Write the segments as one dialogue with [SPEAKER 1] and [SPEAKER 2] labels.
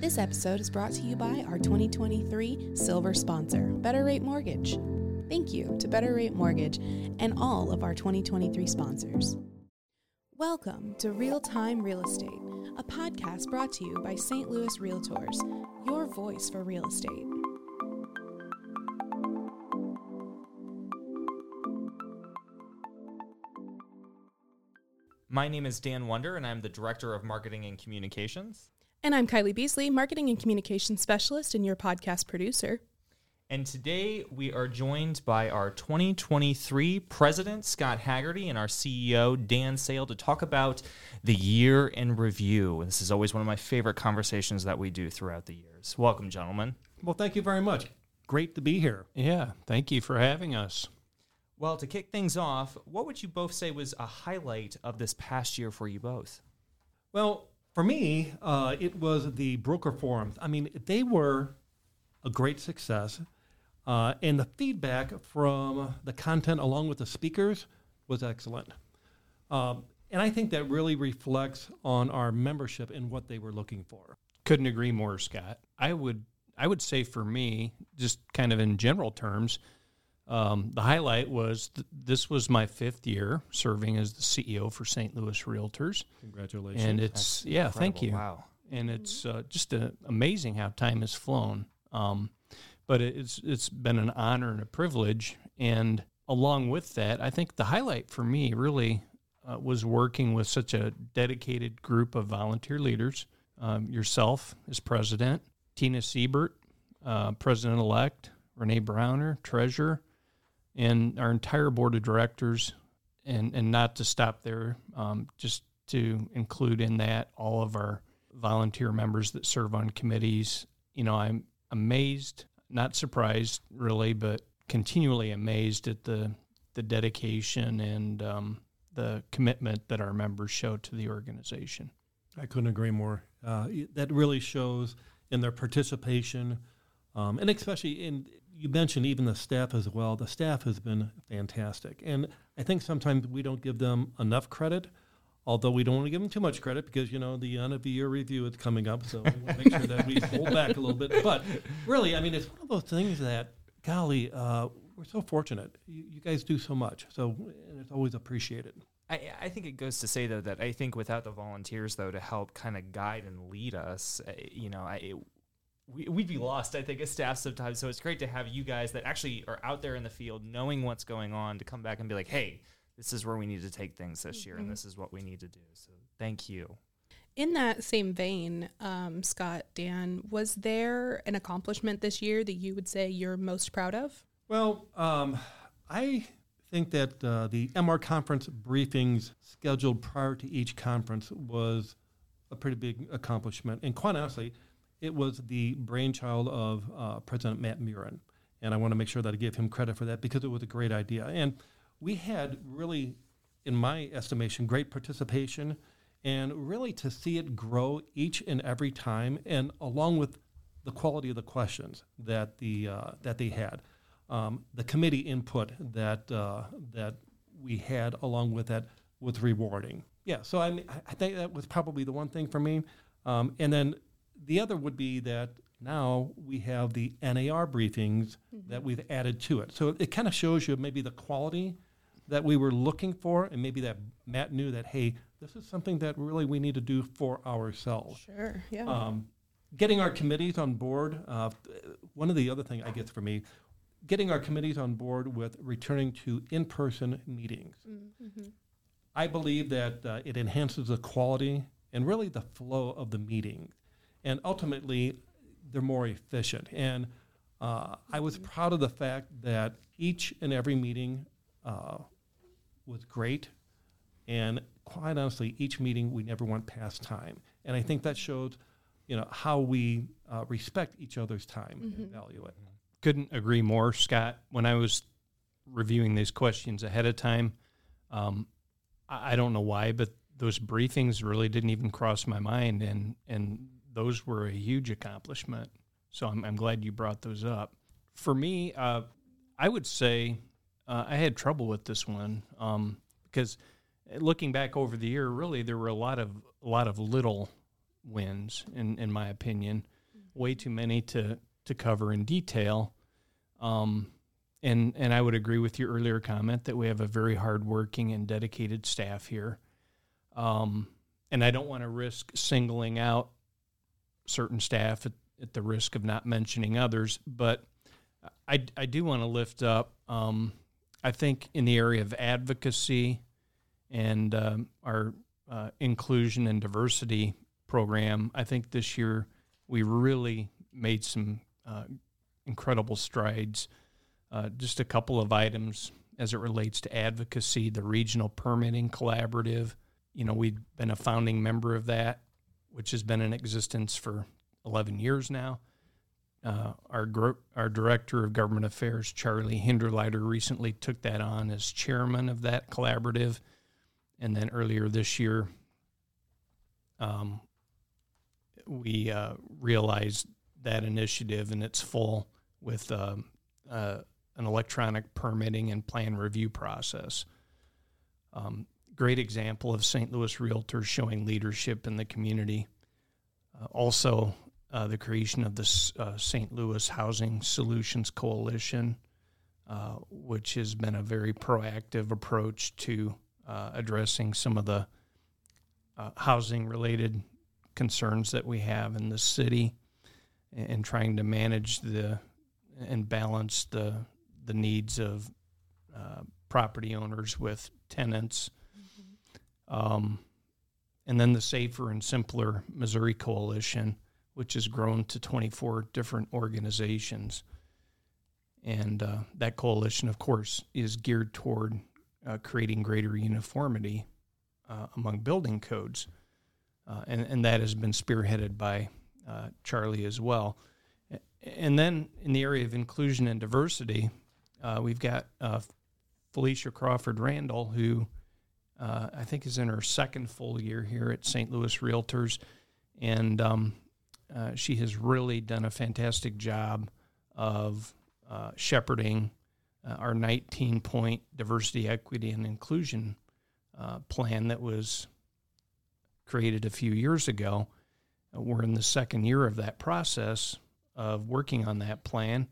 [SPEAKER 1] This episode is brought to you by our 2023 silver sponsor, Better Rate Mortgage. Thank you to Better Rate Mortgage and all of our 2023 sponsors. Welcome to Real Time Real Estate, a podcast brought to you by St. Louis Realtors, your voice for real estate.
[SPEAKER 2] My name is Dan Wonder, and I'm the Director of Marketing and Communications.
[SPEAKER 1] And I'm Kylie Beasley, Marketing and Communications Specialist and your podcast producer.
[SPEAKER 2] And today we are joined by our 2023 President, Scott Haggerty, and our CEO, Dan Sale, to talk about the year in review. This is always one of my favorite conversations that we do throughout the years. Welcome, gentlemen.
[SPEAKER 3] Well, thank you very much. Great to be here.
[SPEAKER 4] Yeah, thank you for having us.
[SPEAKER 2] Well, to kick things off, what would you both say was a highlight of this past year for you both?
[SPEAKER 3] Well, for me, uh, it was the broker forums. I mean, they were a great success. Uh, and the feedback from the content along with the speakers was excellent. Um, and I think that really reflects on our membership and what they were looking for.
[SPEAKER 4] Couldn't agree more, Scott. I would I would say for me, just kind of in general terms, um, the highlight was th- this was my fifth year serving as the CEO for St. Louis Realtors.
[SPEAKER 3] Congratulations.
[SPEAKER 4] And it's, yeah, thank you.
[SPEAKER 2] Wow.
[SPEAKER 4] And it's uh, just uh, amazing how time has flown. Um, but it's it's been an honor and a privilege. And along with that, I think the highlight for me really uh, was working with such a dedicated group of volunteer leaders. Um, yourself as president, Tina Siebert, uh, president elect, Renee Browner, treasurer, and our entire board of directors. And, and not to stop there, um, just to include in that all of our volunteer members that serve on committees. You know, I'm amazed, not surprised really, but continually amazed at the the dedication and um, the commitment that our members show to the organization.
[SPEAKER 3] I couldn't agree more. Uh, that really shows in their participation, um, and especially in you mentioned even the staff as well. The staff has been fantastic, and I think sometimes we don't give them enough credit. Although we don't want to give them too much credit because you know the end of the year review is coming up, so we want to make sure that we hold back a little bit. But really, I mean, it's one of those things that, golly, uh, we're so fortunate. You, you guys do so much, so it's always appreciated.
[SPEAKER 2] I, I think it goes to say though that I think without the volunteers though to help kind of guide and lead us, uh, you know, I it, we, we'd be lost. I think as staff sometimes. So it's great to have you guys that actually are out there in the field, knowing what's going on, to come back and be like, hey, this is where we need to take things this year, and this is what we need to do. So thank you.
[SPEAKER 1] In that same vein, um, Scott, Dan, was there an accomplishment this year that you would say you're most proud of?
[SPEAKER 3] Well, um, I think that uh, the MR conference briefings scheduled prior to each conference was a pretty big accomplishment. And quite honestly, it was the brainchild of uh, President Matt Murin. And I want to make sure that I give him credit for that because it was a great idea. And we had really, in my estimation, great participation and really to see it grow each and every time and along with the quality of the questions that the uh, that they had um, the committee input that uh, that we had along with that was rewarding. Yeah, so I, I think that was probably the one thing for me. Um, and then the other would be that now we have the NAR briefings that we've added to it. So it kind of shows you maybe the quality that we were looking for, and maybe that Matt knew that hey, this is something that really we need to do for ourselves.
[SPEAKER 1] Sure. Yeah.
[SPEAKER 3] Um, getting our committees on board. Uh, one of the other thing I guess for me, getting our committees on board with returning to in-person meetings. I believe that uh, it enhances the quality and really the flow of the meeting, and ultimately, they're more efficient. And uh, I was proud of the fact that each and every meeting uh, was great, and quite honestly, each meeting we never went past time. And I think that shows, you know, how we uh, respect each other's time and value it.
[SPEAKER 4] Couldn't agree more, Scott. When I was reviewing these questions ahead of time, um, I, I don't know why, but those briefings really didn't even cross my mind, and and those were a huge accomplishment. So I'm, I'm glad you brought those up. For me, uh, I would say uh, I had trouble with this one um, because looking back over the year, really there were a lot of a lot of little wins, in in my opinion, way too many to to cover in detail. Um, and and I would agree with your earlier comment that we have a very hardworking and dedicated staff here. Um, and I don't want to risk singling out certain staff at, at, the risk of not mentioning others, but I, I do want to lift up. Um, I think in the area of advocacy and um, our uh, inclusion and diversity program, I think this year we really made some uh, incredible strides. Uh, just a couple of items as it relates to advocacy, the regional permitting collaborative. You know, we've been a founding member of that, which has been in existence for 11 years now. Uh, our our director of government affairs, Charlie Hinderliter, recently took that on as chairman of that collaborative, and then earlier this year, um, we uh, realized that initiative in its full with um, uh, an electronic permitting and plan review process. Um, great example of St. Louis realtors showing leadership in the community. Uh, also, uh, the creation of the uh, St. Louis Housing Solutions Coalition, uh, which has been a very proactive approach to uh, addressing some of the uh, housing related concerns that we have in the city and trying to manage the and balance the the needs of property owners with tenants. Um, and then the Safer and Simpler Missouri Coalition, which has grown to 24 different organizations. And uh, that coalition, of course, is geared toward uh, creating greater uniformity uh, among building codes. Uh, and, and that has been spearheaded by uh, Charlie as well. And then in the area of inclusion and diversity, uh, we've got Felicia Crawford Randall, who uh, I think is in her second full year here at St. Louis Realtors. And um, uh, she has really done a fantastic job of uh, shepherding uh, our 19 point diversity, equity, and inclusion plan that was created a few years ago. we're in the second year of that process of working on that plan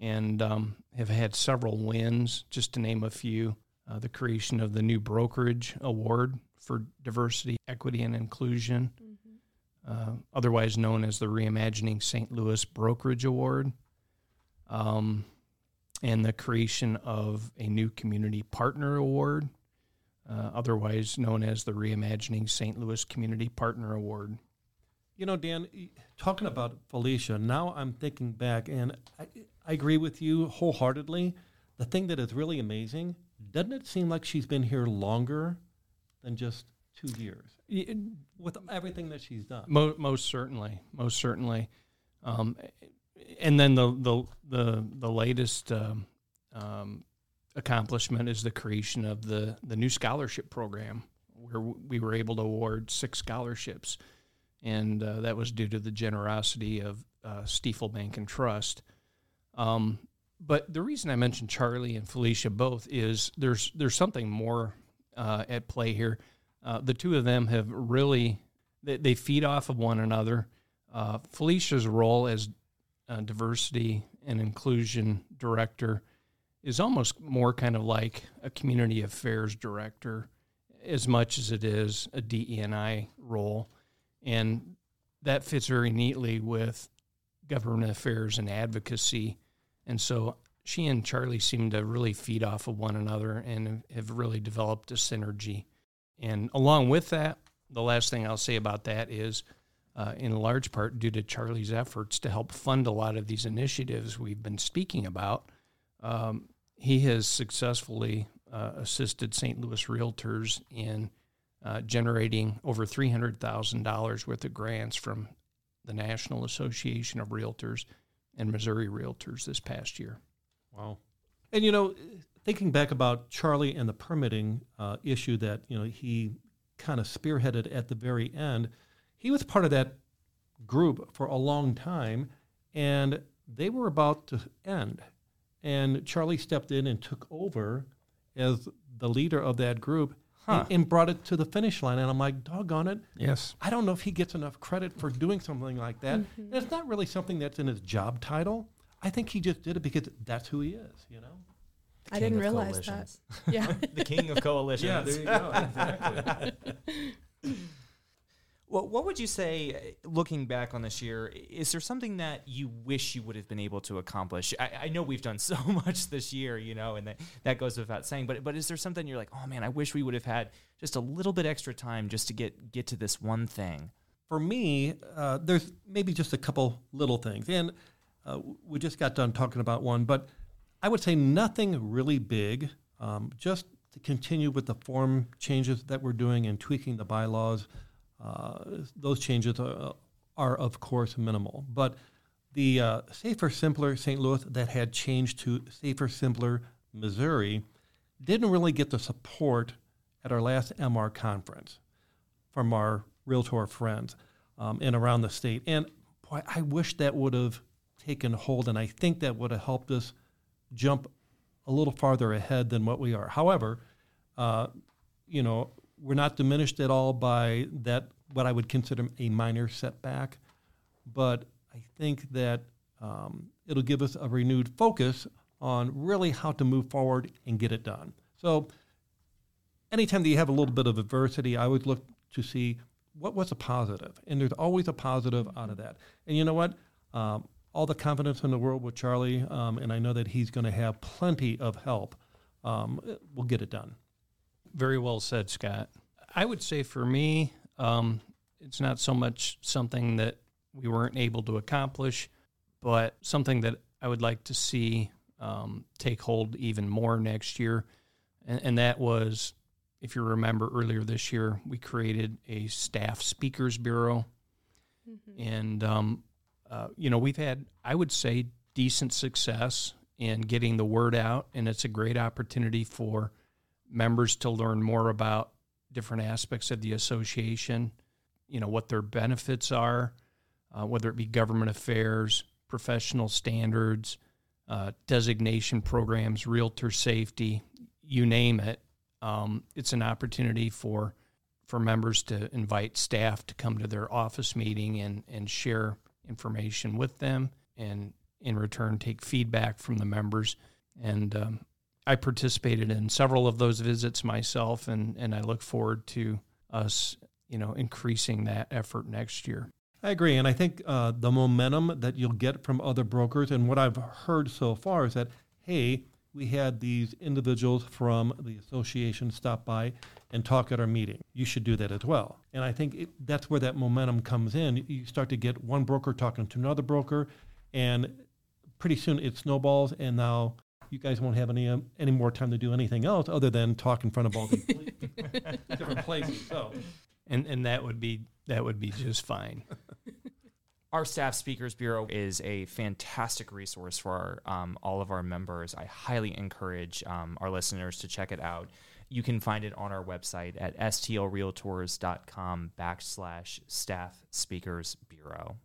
[SPEAKER 4] and um, have had several wins, just to name a few. Uh, the creation of the new brokerage award for diversity, equity, and inclusion, mm-hmm. uh, otherwise known as the Reimagining St. Louis Brokerage Award, um, and the creation of a new Community Partner Award, uh, otherwise known as the Reimagining St. Louis Community Partner Award.
[SPEAKER 3] You know, Dan, talking about Felicia, now I'm thinking back, and I, I agree with you wholeheartedly. The thing that is really amazing, doesn't it seem like she's been here longer than just two years with everything that she's done?
[SPEAKER 4] Most, most certainly, most certainly. Um, and then the the the, the latest um, um, accomplishment is the creation of the the new scholarship program, where we were able to award six scholarships and uh, that was due to the generosity of uh, Stifel Bank and Trust. Um, but the reason I mentioned Charlie and Felicia both is there's there's something more uh, at play here. Uh, the two of them have really they, they feed off of one another. Uh, Felicia's role as diversity and inclusion director is almost more kind of like a community affairs director, as much as it is a DEI role. And that fits very neatly with government affairs and advocacy. And so she and Charlie seem to really feed off of one another and have really developed a synergy. And along with that, the last thing I'll say about that is, uh, in large part due to Charlie's efforts to help fund a lot of these initiatives we've been speaking about, um, he has successfully uh, assisted St. Louis realtors in uh, generating over $300,000 worth of grants from the National Association of Realtors and Missouri Realtors this past year.
[SPEAKER 3] Wow. And, you know, thinking back about Charlie and the permitting uh, issue that, you know, he kind of spearheaded at the very end, he was part of that group for a long time, and they were about to end. And Charlie stepped in and took over as the leader of that group
[SPEAKER 2] Huh.
[SPEAKER 3] and, and brought it to the finish line. And I'm like, doggone it.
[SPEAKER 4] Yes.
[SPEAKER 3] I don't know if he gets enough credit for doing something like that. Mm-hmm. And it's not really something that's in his job title. I think he just did it because that's who he is, you know?
[SPEAKER 1] I didn't
[SPEAKER 2] of
[SPEAKER 1] realize that.
[SPEAKER 2] coalitions.
[SPEAKER 1] Yeah.
[SPEAKER 2] the king of coalitions.
[SPEAKER 3] you go. Exactly.
[SPEAKER 2] Well, what would you say, uh, looking back on this year, is there something that you wish you would have been able to accomplish? I, I know we've done so much this year, you know, and that, that goes without saying, but, but is there something you're like, oh man, I wish we would have had just a little bit extra time just to get, get to this one thing?
[SPEAKER 3] for me, uh, there's maybe just a couple little things. And uh, we just got done talking about one, but I would say nothing really big. Um, just to continue with the form changes that we're doing and tweaking the bylaws. Uh, those changes are, are, of course, minimal. But the uh, Safer, Simpler St. Louis that had changed to Safer, Simpler Missouri didn't really get the support at our last MR conference from our realtor friends um, and around the state. And boy, I wish that would have taken hold, and I think that would have helped us jump a little farther ahead than what we are. However, uh, you know, we're not diminished at all by that what I would consider a minor setback, but I think that um, it'll give us a renewed focus on really how to move forward and get it done. So, anytime that you have a little bit of adversity, I always look to see what was a positive, and there's always a positive out of that. And you know what? Um, all the confidence in the world with Charlie, um, and I know that he's going to have plenty of help. Um, we'll get it done.
[SPEAKER 4] Very well said, Scott. I would say for me, um, it's not so much something that we weren't able to accomplish, but something that I would like to see um, take hold even more next year. And, and that was, if you remember earlier this year, we created a staff speakers bureau. And, um, uh, you know, we've had, I would say, decent success in getting the word out. And it's a great opportunity for members to learn more about different aspects of the association, you know, what their benefits are, uh, whether it be government affairs, professional standards, uh, designation programs, realtor safety, you name it. Um, it's an opportunity for for members to invite staff to come to their office meeting and, and share information with them and in return take feedback from the members. And um, I participated in several of those visits myself, and, and I look forward to us, you know, increasing that effort next year.
[SPEAKER 3] I agree, and I think uh, the momentum that you'll get from other brokers, and what I've heard so far is that, hey, we had these individuals from the association stop by and talk at our meeting. You should do that as well. And I think it, that's where that momentum comes in. You start to get one broker talking to another broker, and pretty soon it snowballs, and now you guys won't have any um, any more time to do anything else other than talk in front of all these different places. So
[SPEAKER 4] And and that would be that would be just fine.
[SPEAKER 2] Our Staff Speakers Bureau is a fantastic resource for our, um, all of our members. I highly encourage um, our listeners to check it out. You can find it on our website at stlrealtors.com backslash staff speakers bureau.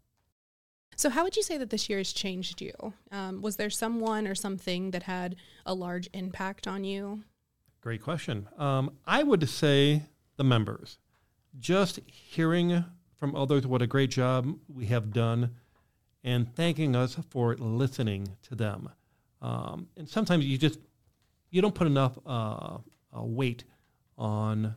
[SPEAKER 1] So, how would you say that this year has changed you? Um, was there someone or something that had a large impact on you?
[SPEAKER 3] Great question. Um, I would say the members. Just hearing from others what a great job we have done and thanking us for listening to them. Um, and sometimes you just you don't put enough uh, uh, weight on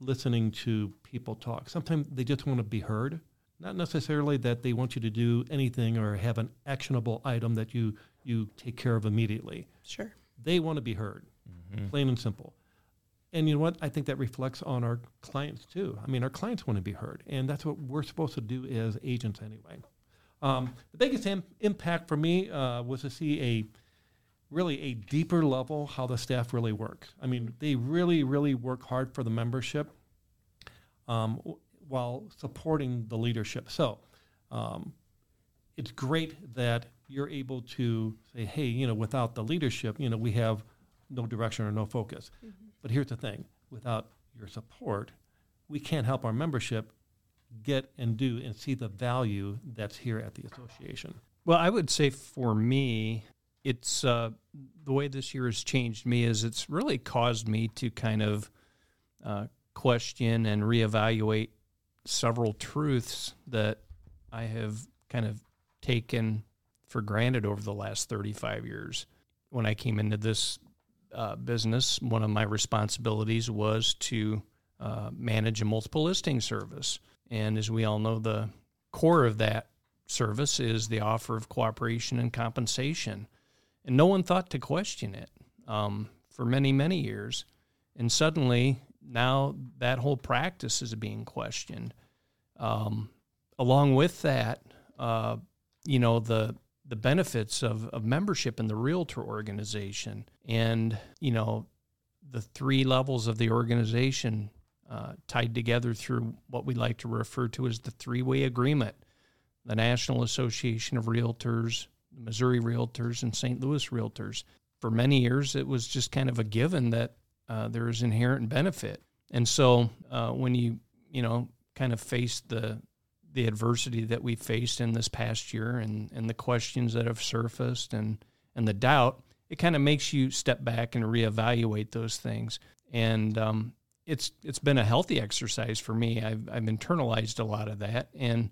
[SPEAKER 3] listening to people talk. Sometimes they just want to be heard, not necessarily that they want you to do anything or have an actionable item that you you take care of immediately.
[SPEAKER 1] Sure.
[SPEAKER 3] They want to be heard, plain and simple. And you know what? I think that reflects on our clients too. I mean, our clients want to be heard, and that's what we're supposed to do as agents anyway. Um, the biggest Im- impact for me uh, was to see a really a deeper level how the staff really works. I mean, they really, really work hard for the membership um, w- while supporting the leadership. So um, it's great that you're able to say, hey, you know, without the leadership, you know, we have no direction or no focus. But here's the thing without your support, we can't help our membership get and do and see the value that's here at the association.
[SPEAKER 4] Well, I would say for me, it's uh, the way this year has changed me is it's really caused me to kind of uh, question and reevaluate several truths that I have kind of taken for granted over the last 35 years. When I came into this uh, business, one of my responsibilities was to uh, manage a multiple listing service. And as we all know, the core of that service is the offer of cooperation and compensation. And no one thought to question it um, for many, many years. And suddenly, now that whole practice is being questioned. Um, along with that, uh, you know, the the benefits of, of membership in the realtor organization and, you know, the three levels of the organization uh, tied together through what we like to refer to as the three way agreement the National Association of Realtors, Missouri Realtors, and St. Louis Realtors. For many years, it was just kind of a given that uh, there is inherent benefit. And so uh, when you, you know, kind of face the the adversity that we faced in this past year and, and the questions that have surfaced and, and the doubt, it kind of makes you step back and reevaluate those things. And um, it's it's been a healthy exercise for me. I've I've internalized a lot of that, and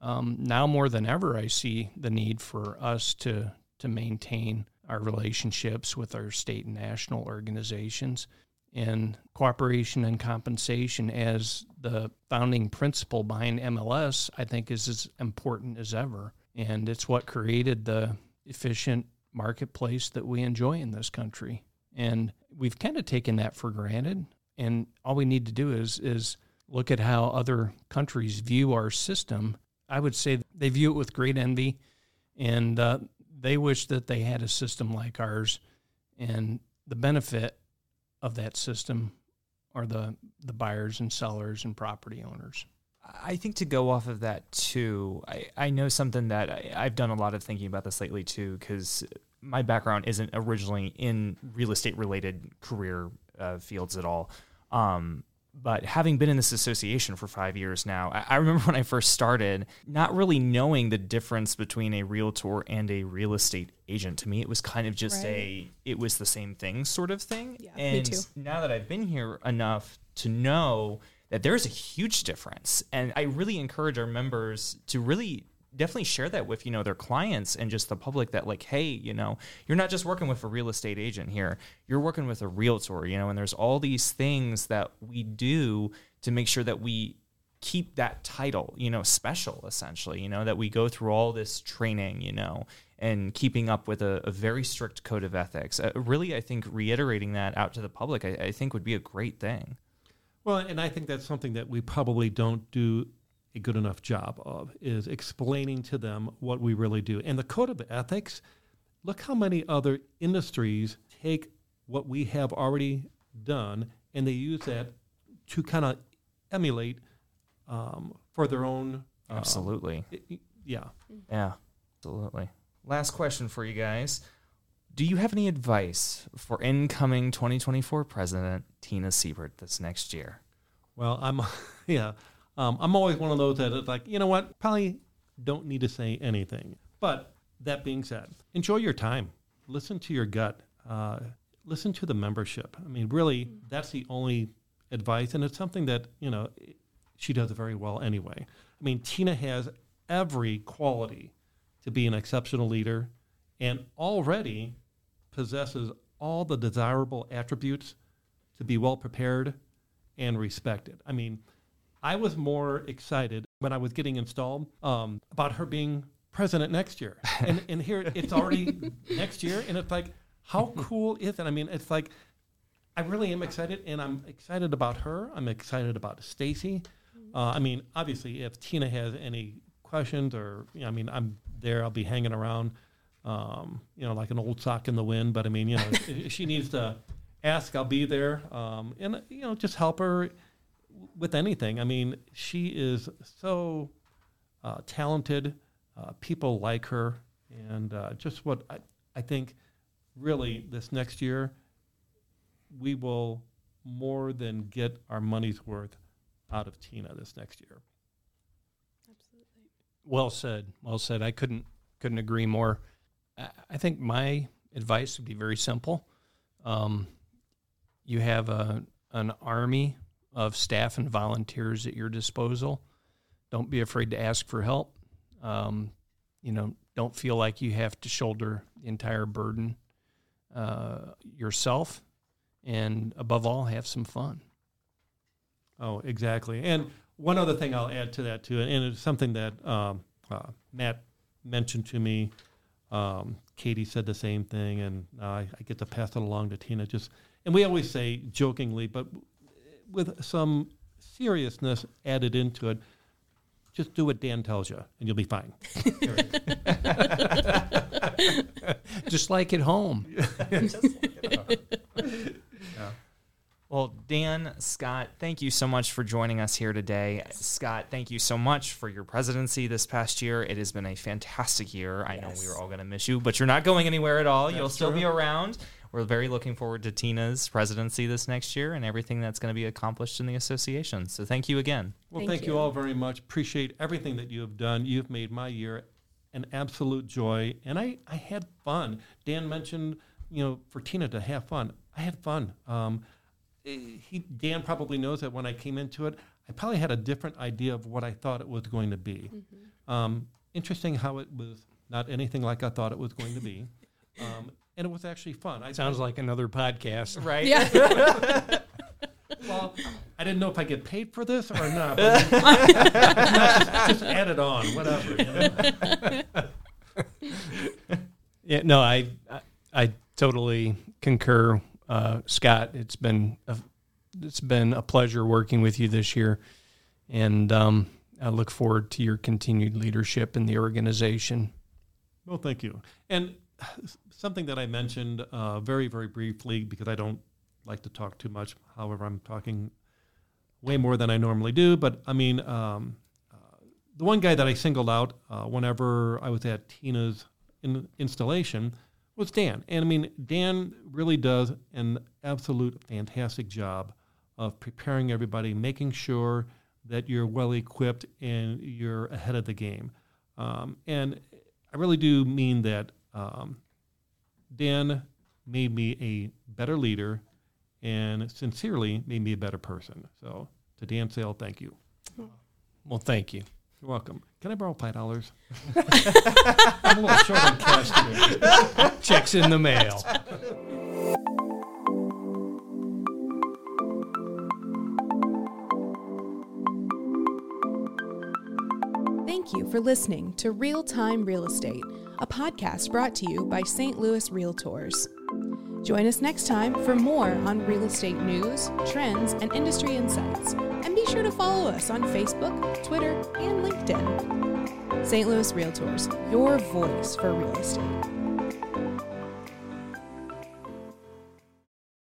[SPEAKER 4] um, now more than ever, I see the need for us to to maintain our relationships with our state and national organizations and cooperation and compensation as the founding principle behind MLS, I think is as important as ever. And it's what created the efficient marketplace that we enjoy in this country. And we've kind of taken that for granted. And all we need to do is is look at how other countries view our system. I would say they view it with great envy, and uh, they wish that they had a system like ours. And the benefit of that system are the the buyers and sellers and property owners.
[SPEAKER 2] I think to go off of that too, I, I know something that I, I've done a lot of thinking about this lately too, because my background isn't originally in real estate related career uh, fields at all. Um, but having been in this association for five years now, I, I, remember when I first started, not really knowing the difference between a realtor and a real estate agent. To me, it was kind of just right. a, it was the same thing sort of thing.
[SPEAKER 1] Yeah,
[SPEAKER 2] and
[SPEAKER 1] me too.
[SPEAKER 2] now that I've been here enough to know that there's a huge difference, and I really encourage our members to really definitely share that with you know their clients and just the public that like hey you know you're not just working with a real estate agent here. You're working with a realtor you know and there's all these things that we do to make sure that we keep that title you know special essentially you know that we go through all this training you know and keeping up with a, a very strict code of ethics. Uh, really i think reiterating that out to the public I, I think would be a great thing.
[SPEAKER 3] Well, and I think that's something that we probably don't do a good enough job of is explaining to them what we really do. And the code of ethics, look how many other industries take what we have already done and they use that to kind of emulate um, for their own.
[SPEAKER 2] Um, absolutely.
[SPEAKER 3] yeah.
[SPEAKER 2] Yeah. Absolutely. Last question for you guys. Do you have any advice for incoming 2024 president Tina Siebert this next year?
[SPEAKER 3] Well, I'm, yeah, um, I'm always one of those that is like, you know what, probably don't need to say anything. But that being said, enjoy your time. Listen to your gut. Uh, listen to the membership. I mean, really, that's the only advice, and it's something that you know she does very well anyway. I mean, Tina has every quality to be an exceptional leader, and already possesses all the desirable attributes to be well prepared and respected. I mean, I was more excited when I was getting installed um, about her being president next year. And, and here it's already next year. And it's like, how cool is it? I mean, it's like, I really am excited. And I'm excited about her. I'm excited about Stacy. Uh, I mean, obviously, if Tina has any questions or, you know, I mean, I'm there, I'll be hanging around, um, you know, like an old sock in the wind. But I mean, you know, if she needs to ask, I'll be there. Um, and, you know, just help her with anything. I mean, she is so uh, talented. Uh, people like her, and uh, just what I, I think really this next year we will more than get our money's worth out of Tina this next year.
[SPEAKER 4] Absolutely. Well said. Well said. I couldn't couldn't agree more. I think my advice would be very simple. Um, you have a an army of staff and volunteers at your disposal. Don't be afraid to ask for help. Um, you know, don't feel like you have to shoulder the entire burden uh, yourself. And above all, have some fun.
[SPEAKER 3] Oh, exactly. And one other thing I'll add to that too, and it's something that um, uh, Matt mentioned to me. Um, Katie said the same thing, and I, I get to pass it along to Tina. Just and we always say jokingly, but with some seriousness added into it. Just do what Dan tells you, and you'll be fine.
[SPEAKER 4] Just like at home.
[SPEAKER 2] Well, Dan, Scott, thank you so much for joining us here today. Scott, thank you so much for your presidency this past year. It has been a fantastic year. I know we were all going to miss you, but you're not going anywhere at all. You'll still be around. We're very looking forward to Tina's presidency this next year and everything that's going to be accomplished in the association. So thank you again.
[SPEAKER 3] Well,
[SPEAKER 1] Thank
[SPEAKER 3] thank, you.
[SPEAKER 1] you.
[SPEAKER 3] all very much. Appreciate everything that you have done. You've made my year an absolute joy, and I, I had fun. Dan mentioned, you know, for Tina to have fun. I had fun. Um, eh, he Dan probably knows that when I came into it, I probably had a different idea of what I thought it was going to be. Um, interesting how it was not anything like I thought it was going to be, um, and it was actually fun. I
[SPEAKER 4] Sounds like another podcast.
[SPEAKER 2] Right?
[SPEAKER 1] Yeah.
[SPEAKER 3] Well, I didn't know if I get paid for this or not. But just, just add it on, whatever. You know?
[SPEAKER 4] Yeah, no, I I, I totally concur, uh, Scott. It's been a, it's been a pleasure working with you this year, and um, I look forward to your continued leadership in the organization.
[SPEAKER 3] Well, thank you. And something that I mentioned uh, very, very briefly because I don't like to talk too much. However, I'm talking way more than I normally do. But I mean, um, uh, the one guy that I singled out uh, whenever I was at Tina's in- installation was Dan. And I mean, Dan really does an absolute fantastic job of preparing everybody, making sure that you're well equipped and you're ahead of the game. Um, and I really do mean that um, Dan made me a better leader and sincerely made me a better person. So to Dan Sale, thank you.
[SPEAKER 4] Well, thank you.
[SPEAKER 3] You're welcome. Can I borrow five dollars? I'm a little short on cash today.
[SPEAKER 4] Checks in the mail.
[SPEAKER 1] For listening to Real Time Real Estate, a podcast brought to you by St. Louis Realtors. Join us next time for more on real estate news, trends, and industry insights. And be sure to follow us on Facebook, Twitter, and LinkedIn. St. Louis Realtors, your voice for real estate.